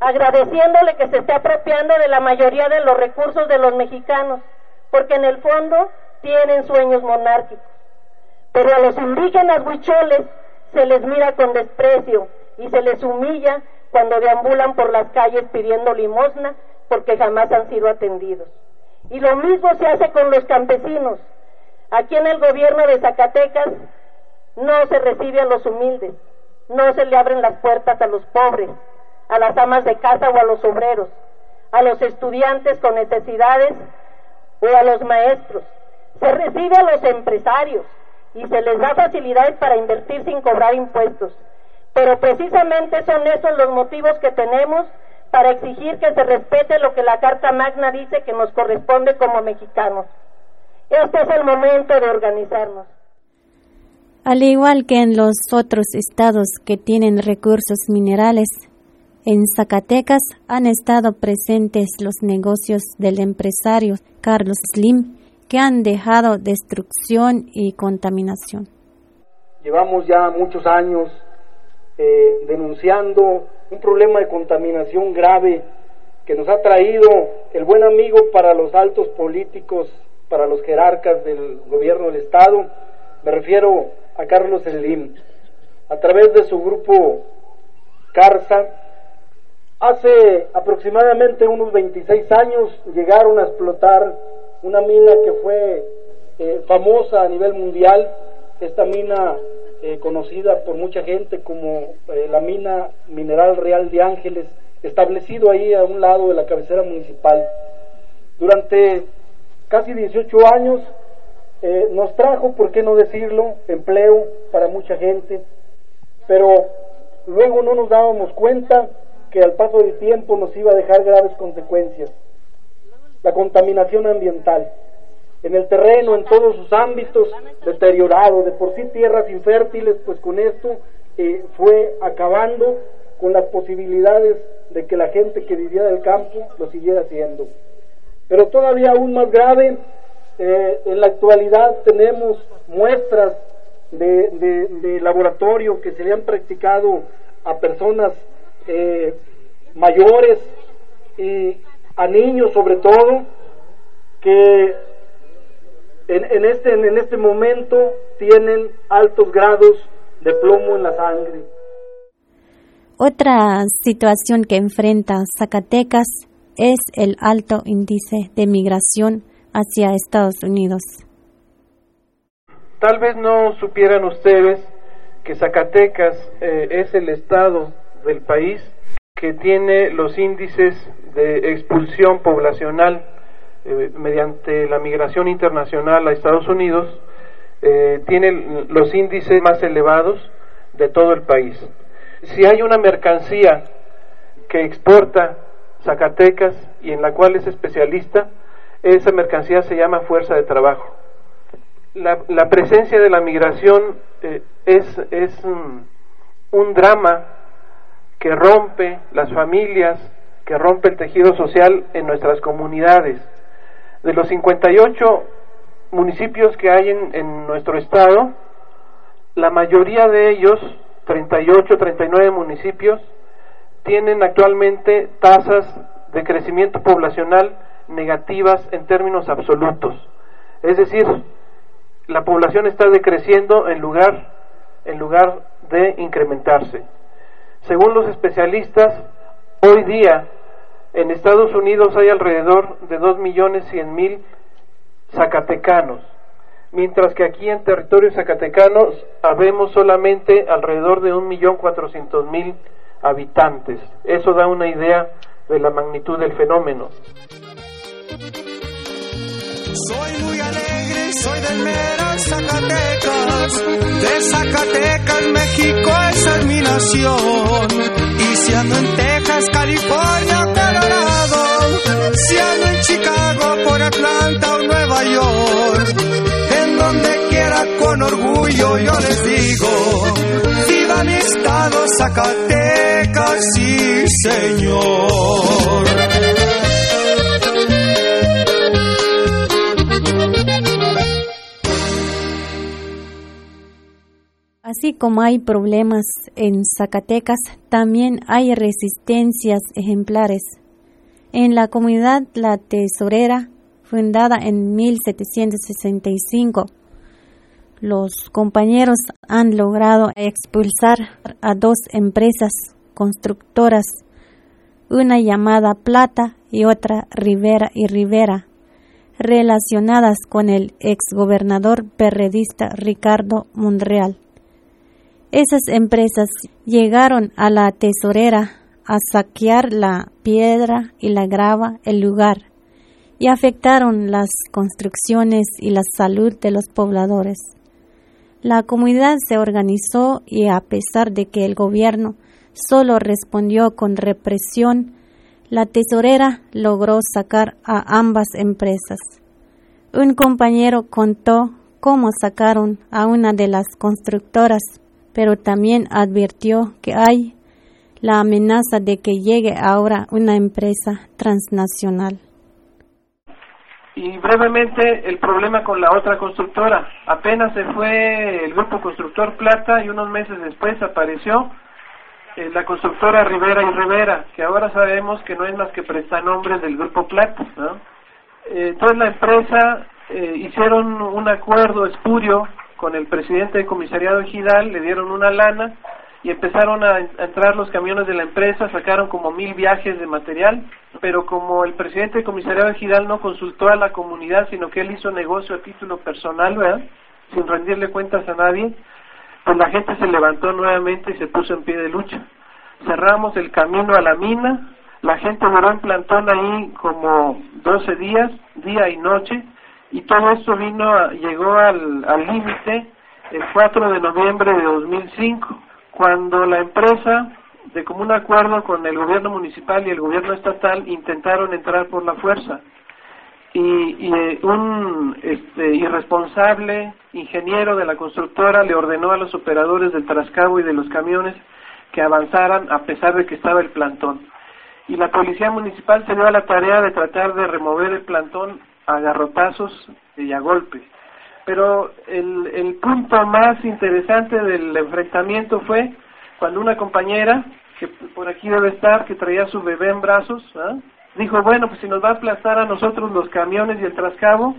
agradeciéndole que se esté apropiando de la mayoría de los recursos de los mexicanos, porque en el fondo tienen sueños monárquicos. Pero a los indígenas huicholes se les mira con desprecio y se les humilla cuando deambulan por las calles pidiendo limosna porque jamás han sido atendidos. Y lo mismo se hace con los campesinos. Aquí en el gobierno de Zacatecas no se recibe a los humildes. no se le abren las puertas a los pobres, a las amas de casa o a los obreros, a los estudiantes con necesidades o a los maestros. Se recibe a los empresarios y se les da facilidades para invertir sin cobrar impuestos. Pero precisamente son esos los motivos que tenemos para exigir que se respete lo que la Carta Magna dice que nos corresponde como mexicanos. Este es el momento de organizarnos. Al igual que en los otros estados que tienen recursos minerales, en Zacatecas han estado presentes los negocios del empresario Carlos Slim, que han dejado destrucción y contaminación. Llevamos ya muchos años eh, denunciando un problema de contaminación grave que nos ha traído el buen amigo para los altos políticos, para los jerarcas del gobierno del Estado, me refiero a Carlos Slim, a través de su grupo Carza, hace aproximadamente unos 26 años llegaron a explotar una mina que fue eh, famosa a nivel mundial, esta mina eh, conocida por mucha gente como eh, la mina Mineral Real de Ángeles, establecido ahí a un lado de la cabecera municipal. Durante casi 18 años nos trajo, por qué no decirlo, empleo para mucha gente, pero luego no nos dábamos cuenta que al paso del tiempo nos iba a dejar graves consecuencias la contaminación ambiental. En el terreno, en todos sus ámbitos, deteriorado, de por sí tierras infértiles, pues con esto eh, fue acabando con las posibilidades de que la gente que vivía del campo lo siguiera haciendo. Pero todavía aún más grave, eh, en la actualidad tenemos muestras de, laboratorio que se le han practicado a personas eh, mayores y a niños sobre todo que en, este, en este momento tienen altos grados de plomo en la sangre. Otra situación que enfrenta Zacatecas es el alto índice de migración hacia Estados Unidos. Tal vez no supieran ustedes que Zacatecas eh, es el estado del país que tiene los índices de expulsión poblacional eh, mediante la migración internacional a Estados Unidos, eh, tiene los índices más elevados de todo el país. Si hay una mercancía que exporta Zacatecas y en la cual es especialista, esa mercancía se llama fuerza de trabajo. La, presencia de la migración eh, es, es un drama que rompe las familias, que rompe el tejido social en nuestras comunidades. De los 58 municipios que hay en, nuestro estado, la mayoría de ellos, 38, 39 municipios, tienen actualmente tasas de crecimiento poblacional negativas en términos absolutos. Es decir, la población está decreciendo en lugar, en lugar de incrementarse. Según los especialistas, hoy día en Estados Unidos hay alrededor de 2.100.000 zacatecanos, mientras que aquí en territorio zacatecano habemos solamente alrededor de 1.400.000 habitantes. Eso da una idea de la magnitud del fenómeno. Soy muy alegre, soy del mero Zacatecas, de Zacatecas, México, es mi nación. Y si ando en Texas, California, Colorado, si ando en Chicago, por Atlanta o Nueva York, en donde quiera con orgullo yo les digo, viva mi estado, Zacatecas, sí señor. Así como hay problemas en Zacatecas, también hay resistencias ejemplares. En la comunidad La Tesorera, fundada en 1765, los compañeros han logrado expulsar a dos empresas constructoras, una llamada Plata y otra Rivera y Rivera, relacionadas con el exgobernador perredista Ricardo Monreal. Esas empresas llegaron a la tesorera a saquear la piedra y la grava el lugar y afectaron las construcciones y la salud de los pobladores. La comunidad se organizó y a pesar de que el gobierno solo respondió con represión, la tesorera logró sacar a ambas empresas. Un compañero contó cómo sacaron a una de las constructoras, pero también advirtió que hay la amenaza de que llegue ahora una empresa transnacional. Y brevemente el problema con la otra constructora. Apenas se fue el grupo constructor Plata y unos meses después apareció eh, la constructora Rivera y Rivera, que ahora sabemos que no es más que prestanombres del grupo Plata. Eh, entonces la empresa eh, hicieron un acuerdo espurio con el presidente del comisariado Gidal, le dieron una lana y empezaron a, entrar los camiones de la empresa, sacaron como mil viajes de material, pero como el presidente del comisariado Gidal no consultó a la comunidad, sino que él hizo negocio a título personal, ¿verdad? Sin rendirle cuentas a nadie, pues la gente se levantó nuevamente y se puso en pie de lucha. Cerramos el camino a la mina, la gente duró en plantón ahí como 12 días, día y noche, y todo esto vino, llegó al límite el 4 de noviembre de 2005 cuando la empresa, de común acuerdo con el gobierno municipal y el gobierno estatal, intentaron entrar por la fuerza. Y, eh, un este, irresponsable ingeniero de la constructora le ordenó a los operadores del trascabo y de los camiones que avanzaran a pesar de que estaba el plantón. Y la policía municipal se dio a la tarea de tratar de remover el plantón a garrotazos y a golpes. Pero el, el punto más interesante del enfrentamiento fue cuando una compañera, que por aquí debe estar, que traía su bebé en brazos, ¿ah? dijo, bueno, pues si nos va a aplastar a nosotros los camiones y el trascabo,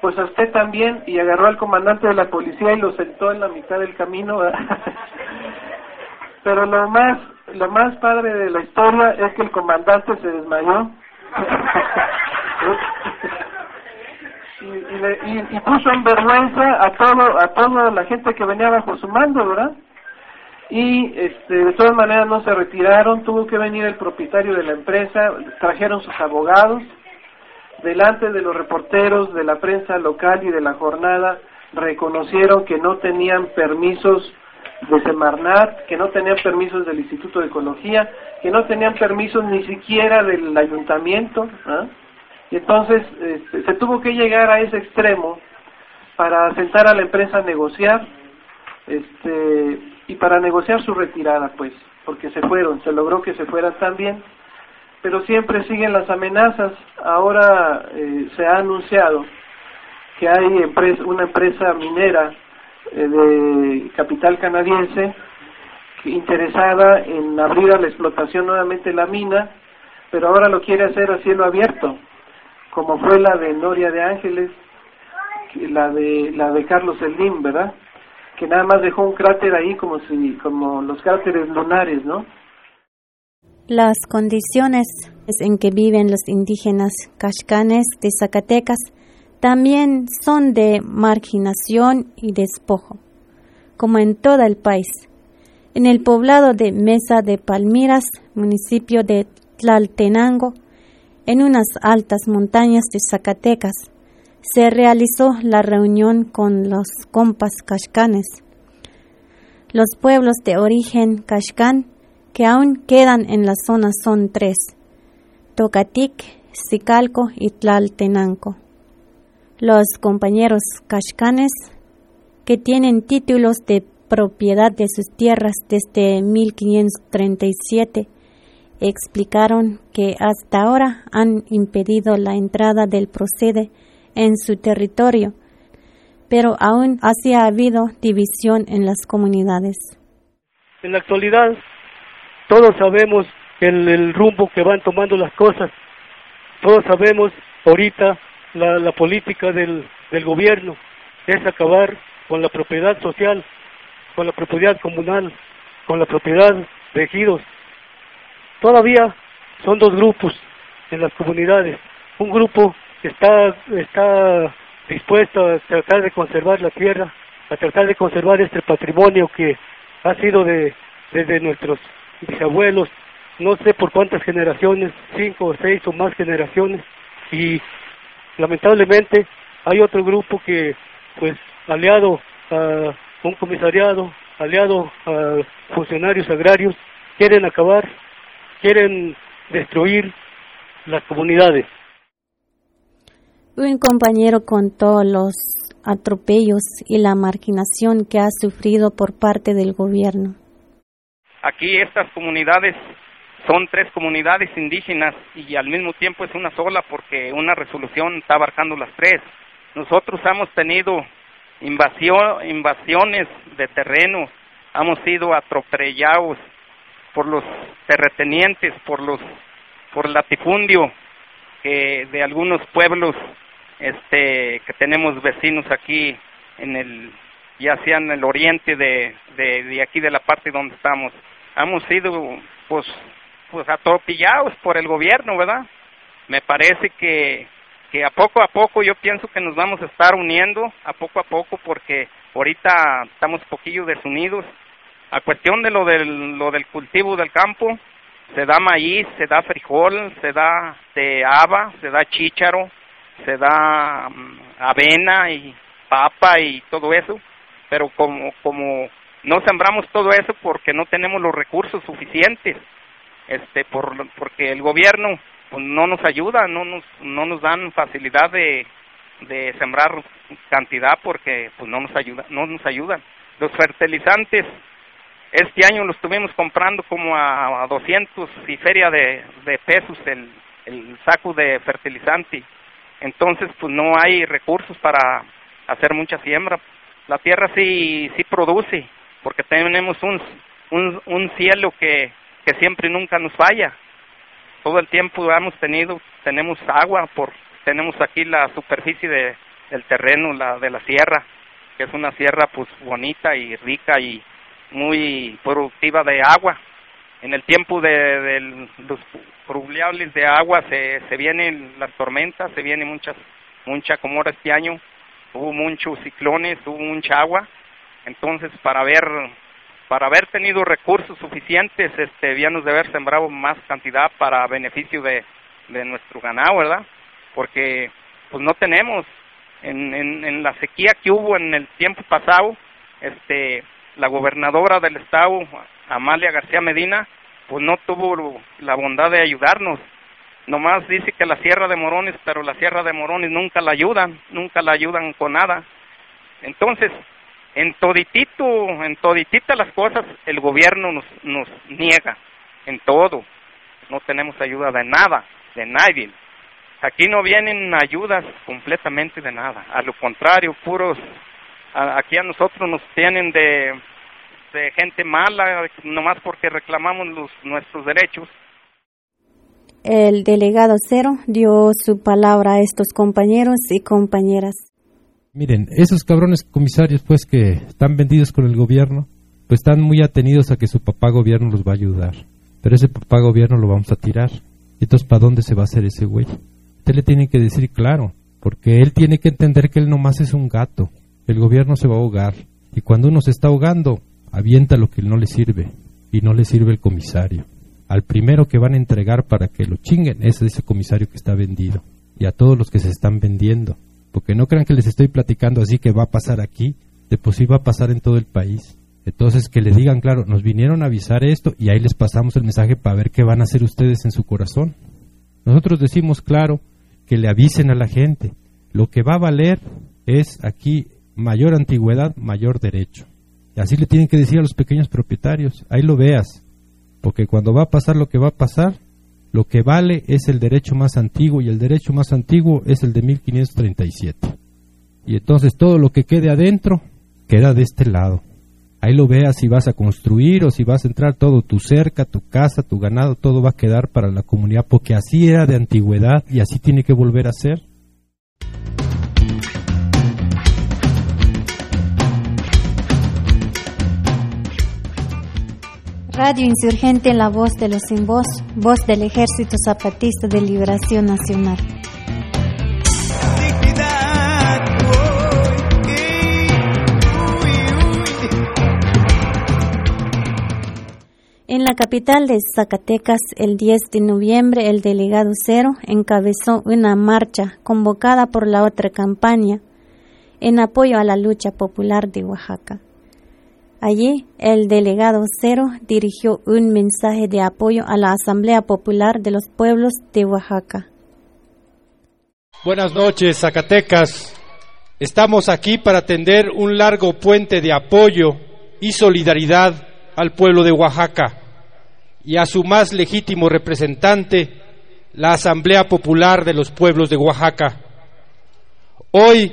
pues a usted también, y agarró al comandante de la policía y lo sentó en la mitad del camino. Pero lo más, lo más padre de la historia es que el comandante se desmayó. Y, puso en vergüenza a todo a toda la gente que venía bajo su mando, ¿verdad? Y este, de todas maneras no se retiraron, tuvo que venir el propietario de la empresa, trajeron sus abogados, delante de los reporteros de la prensa local y de la jornada, reconocieron que no tenían permisos de Semarnat, que no tenían permisos del Instituto de Ecología, que no tenían permisos ni siquiera del ayuntamiento, ¿ah? Y entonces este, se tuvo que llegar a ese extremo para sentar a la empresa a negociar este, y para negociar su retirada, pues, porque se fueron, se logró que se fueran también, pero siempre siguen las amenazas. Ahora eh, se ha anunciado que hay una empresa minera eh, de capital canadiense interesada en abrir a la explotación nuevamente la mina, pero ahora lo quiere hacer a cielo abierto como fue la de Noria de Ángeles, la de la de Carlos Eldín, ¿verdad? Que nada más dejó un cráter ahí como si como los cráteres lunares, ¿no? Las condiciones en que viven los indígenas cachcanes de Zacatecas también son de marginación y despojo, como en todo el país. En el poblado de Mesa de Palmiras, municipio de Tlaltenango, en unas altas montañas de Zacatecas, se realizó la reunión con los compas cashcanes. Los pueblos de origen cashcán que aún quedan en la zona son tres, Tocatic, Sicalco y Tlaltenanco. Los compañeros cashcanes que tienen títulos de propiedad de sus tierras desde 1537 explicaron que hasta ahora han impedido la entrada del procede en su territorio, pero aún así ha habido división en las comunidades. En la actualidad, todos sabemos el, rumbo que van tomando las cosas, todos sabemos ahorita la, política del gobierno es acabar con la propiedad social, con la propiedad comunal, con la propiedad de ejidos, Todavía son dos grupos en las comunidades. Un grupo está, está dispuesto a tratar de conservar la tierra, a tratar de conservar este patrimonio que, ha sido de desde nuestros bisabuelos, no sé por cuántas generaciones, cinco o seis o más generaciones, y lamentablemente hay otro grupo que, pues, aliado a un comisariado, aliado a funcionarios agrarios, quieren acabar, quieren destruir las comunidades. Un compañero contó los atropellos y la marginación que ha sufrido por parte del gobierno. Aquí estas comunidades son tres comunidades indígenas y al mismo tiempo es una sola porque una resolución está abarcando las tres. Nosotros hemos tenido invasiones de terreno, hemos sido atropellados por los terratenientes, por los por latifundio que de algunos pueblos este que tenemos vecinos aquí en el ya sea en el oriente de, de, de aquí de la parte donde estamos. Hemos sido pues pues atropellados por el gobierno verdad me parece que que a poco a poco yo pienso que nos vamos a estar uniendo a poco a poco porque ahorita estamos poquillo desunidos. A cuestión de lo del lo del cultivo del campo se da maíz se da frijol se da de haba se da chícharo se da um, avena y papa y todo eso. Pero como como no sembramos todo eso porque no tenemos los recursos suficientes este por porque el gobierno no nos ayuda no nos no nos dan facilidad de de sembrar cantidad porque pues no nos ayuda no nos ayudan. Los fertilizantes este año los estuvimos comprando como a, a 200 y feria de, de pesos el, el saco de fertilizante. Entonces pues no hay recursos para hacer mucha siembra. La tierra sí sí produce porque tenemos un un, un cielo que que siempre nunca nos falla todo el tiempo hemos tenido tenemos agua por tenemos aquí la superficie de del terreno la de la sierra que es una sierra pues bonita y rica y muy productiva de agua. En el tiempo de, los fluviales de agua se, se vienen las tormentas, se viene muchas, mucha como ahora este año, hubo muchos ciclones, hubo mucha agua, entonces para haber, para haber tenido recursos suficientes, este, habíamos de haber sembrado más cantidad para beneficio de, de nuestro ganado, ¿verdad? Porque pues no tenemos, en, en, en la sequía que hubo en el tiempo pasado, este, la gobernadora del estado, Amalia García Medina, pues no tuvo la bondad de ayudarnos. Nomás dice que la Sierra de Morones, pero la Sierra de Morones nunca la ayudan, nunca la ayudan con nada. Entonces, en toditito, en toditita las cosas, el gobierno nos, nos niega, en todo. No tenemos ayuda de nada, de nadie. Aquí no vienen ayudas completamente de nada. A lo contrario, puros, aquí a nosotros nos tienen de, de gente mala, nomás porque reclamamos los, nuestros derechos. El delegado Cero dio su palabra a estos compañeros y compañeras. Miren, esos cabrones comisarios pues que están vendidos con el gobierno, pues están muy atenidos a que su papá gobierno los va a ayudar. Pero ese papá gobierno lo vamos a tirar. Entonces, ¿para dónde se va a hacer ese güey? Usted le tiene que decir claro, porque él tiene que entender que él nomás es un gato. El gobierno se va a ahogar. Y cuando uno se está ahogando, avienta lo que no le sirve. Y no le sirve el comisario. Al primero que van a entregar para que lo chinguen es ese comisario que está vendido. Y a todos los que se están vendiendo. Porque no crean que les estoy platicando así que va a pasar aquí. De por sí va a pasar en todo el país. Entonces que le digan, claro, nos vinieron a avisar esto y ahí les pasamos el mensaje para ver qué van a hacer ustedes en su corazón. Nosotros decimos, claro, que le avisen a la gente. Lo que va a valer es aquí mayor antigüedad, mayor derecho. Y así le tienen que decir a los pequeños propietarios, ahí lo veas, porque cuando va a pasar lo que va a pasar, lo que vale es el derecho más antiguo y el derecho más antiguo es el de 1537. Y entonces todo lo que quede adentro queda de este lado. Ahí lo veas si vas a construir o si vas a entrar todo, tu cerca, tu casa, tu ganado, todo va a quedar para la comunidad, porque así era de antigüedad y así tiene que volver a ser. Radio Insurgente, la voz de los sin voz, voz del Ejército Zapatista de Liberación Nacional. En la capital de Zacatecas, el 10 de noviembre, el delegado Cero encabezó una marcha convocada por la otra campaña en apoyo a la lucha popular de Oaxaca. Allí, el delegado Cero dirigió un mensaje de apoyo a la Asamblea Popular de los Pueblos de Oaxaca. Buenas noches, Zacatecas. Estamos aquí para tender un largo puente de apoyo y solidaridad al pueblo de Oaxaca y a su más legítimo representante, la Asamblea Popular de los Pueblos de Oaxaca. Hoy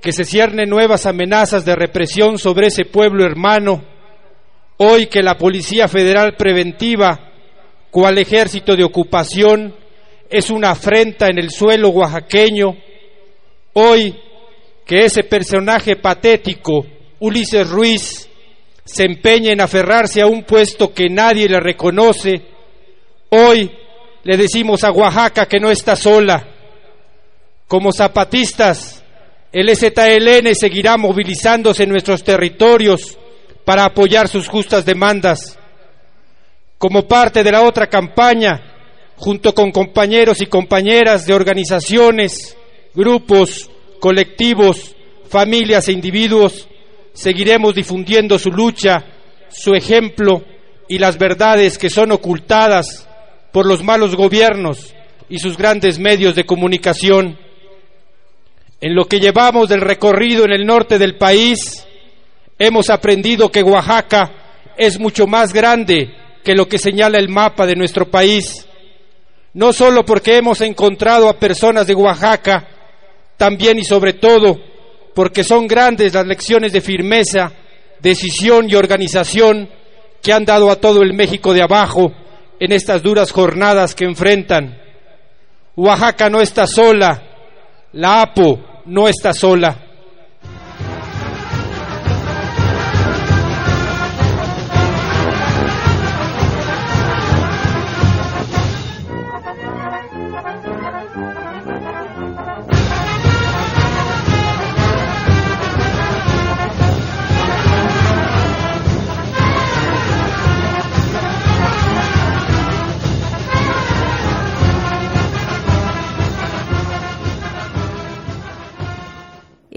que se ciernen nuevas amenazas de represión sobre ese pueblo hermano, hoy que la Policía Federal Preventiva, cual ejército de ocupación, es una afrenta en el suelo oaxaqueño, hoy que ese personaje patético, Ulises Ruiz, se empeña en aferrarse a un puesto que nadie le reconoce, hoy le decimos a Oaxaca que no está sola. Como zapatistas, el EZLN seguirá movilizándose en nuestros territorios para apoyar sus justas demandas. Como parte de la otra campaña, junto con compañeros y compañeras de organizaciones, grupos, colectivos, familias e individuos, seguiremos difundiendo su lucha, su ejemplo y las verdades que son ocultadas por los malos gobiernos y sus grandes medios de comunicación. En lo que llevamos del recorrido en el norte del país, hemos aprendido que Oaxaca es mucho más grande que lo que señala el mapa de nuestro país. No solo porque hemos encontrado a personas de Oaxaca, también y sobre todo porque son grandes las lecciones de firmeza, decisión y organización que han dado a todo el México de abajo en estas duras jornadas que enfrentan. Oaxaca no está sola, la APO no está sola.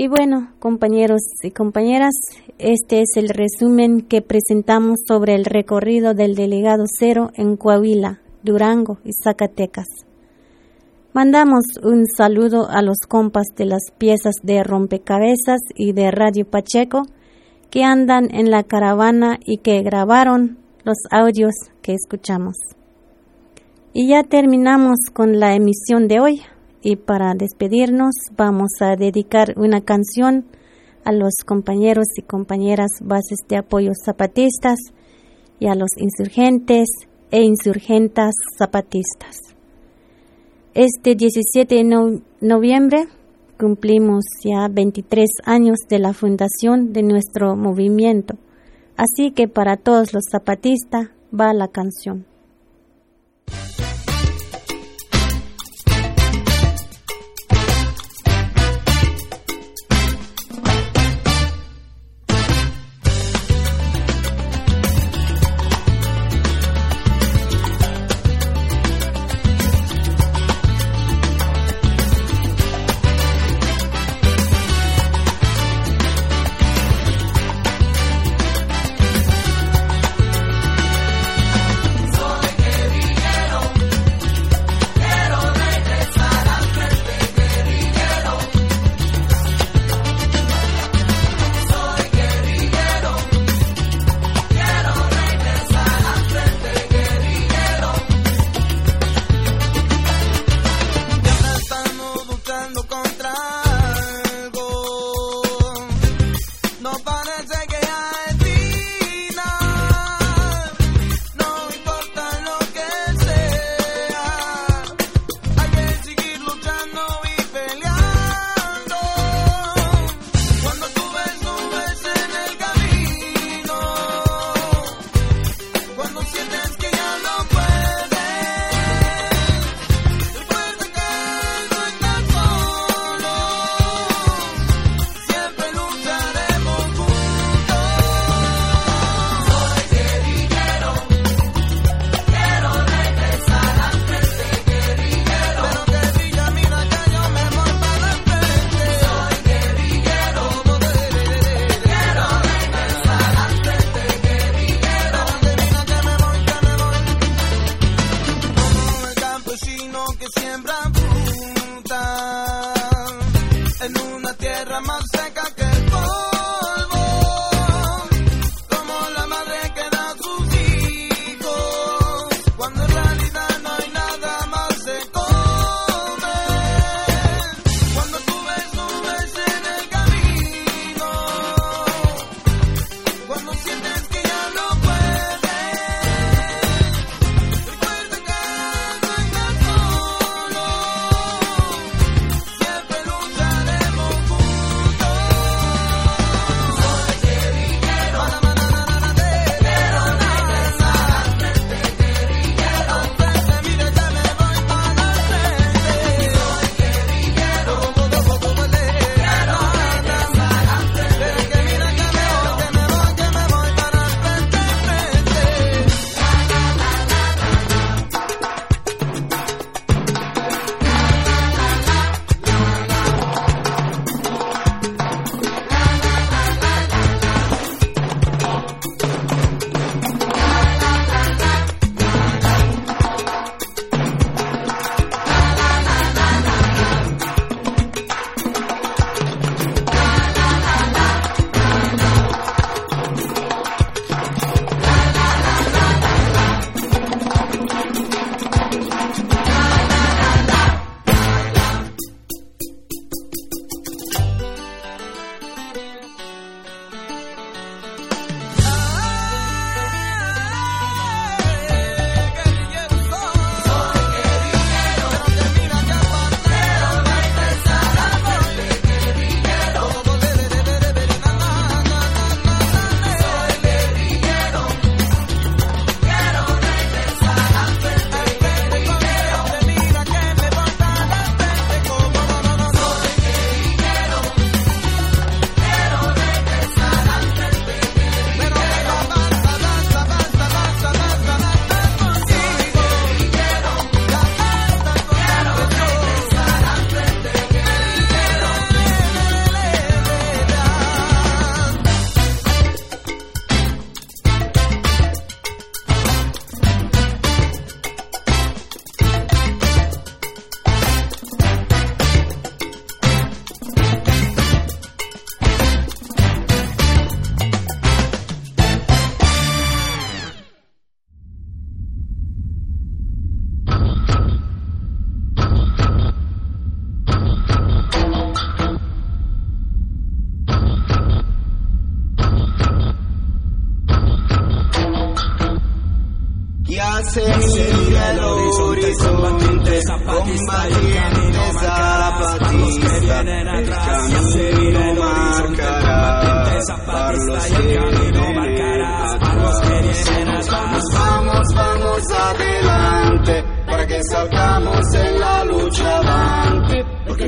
Y bueno, compañeros y compañeras, este es el resumen que presentamos sobre el recorrido del delegado cero en Coahuila, Durango y Zacatecas. Mandamos un saludo a los compas de las piezas de rompecabezas y de Radio Pacheco que andan en la caravana y que grabaron los audios que escuchamos. Y ya terminamos con la emisión de hoy y para despedirnos vamos a dedicar una canción a los compañeros y compañeras bases de apoyo zapatistas y a los insurgentes e insurgentas zapatistas. Este 17 de noviembre cumplimos ya 23 años de la fundación de nuestro movimiento, así que para todos los zapatistas va la canción.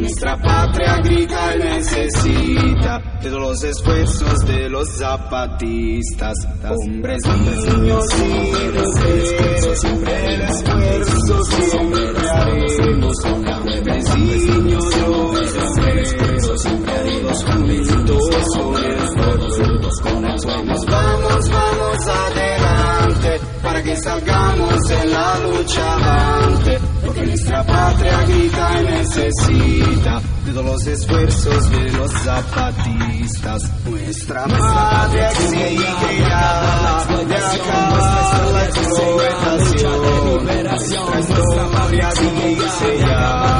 Nuestra patria grita y necesita de todos los esfuerzos de los zapatistas, hombres, niños y siempre el esfuerzo siempre haremos, hombres, niños mujeres, siempre haremos juntos con el pueblo, con el Vamos, vamos, vamos adelante para que salgamos en la lucha avante, porque nuestra patria grita y necesita de todos los esfuerzos de los zapatistas. Nuestra patria exige ya de acabar la explotación. Nuestra patria ya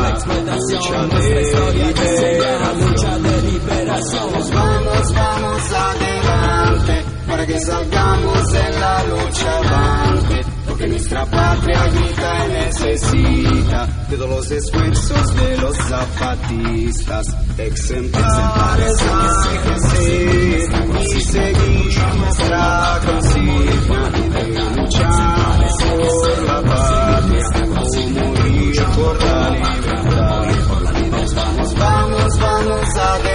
lucha de liberación. Vamos, vamos adelante para que salgamos en la lucha nuestra patria grita necesita de todos los esfuerzos de los zapatistas, exemplares sí, y seguir nuestra consigna de por la patria, o morir por la libertad. Vamos, vamos, vamos adelante para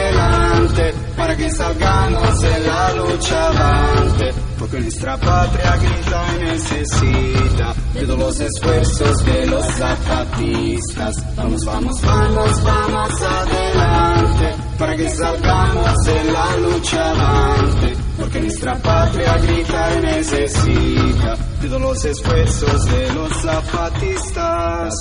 que salgamos en la lucha avante, porque nuestra patria grita y necesita de todos los esfuerzos de los zapatistas. Vamos, vamos, vamos, vamos adelante para que salgamos en la lucha avante, porque nuestra patria grita y necesita de todos los esfuerzos de los zapatistas.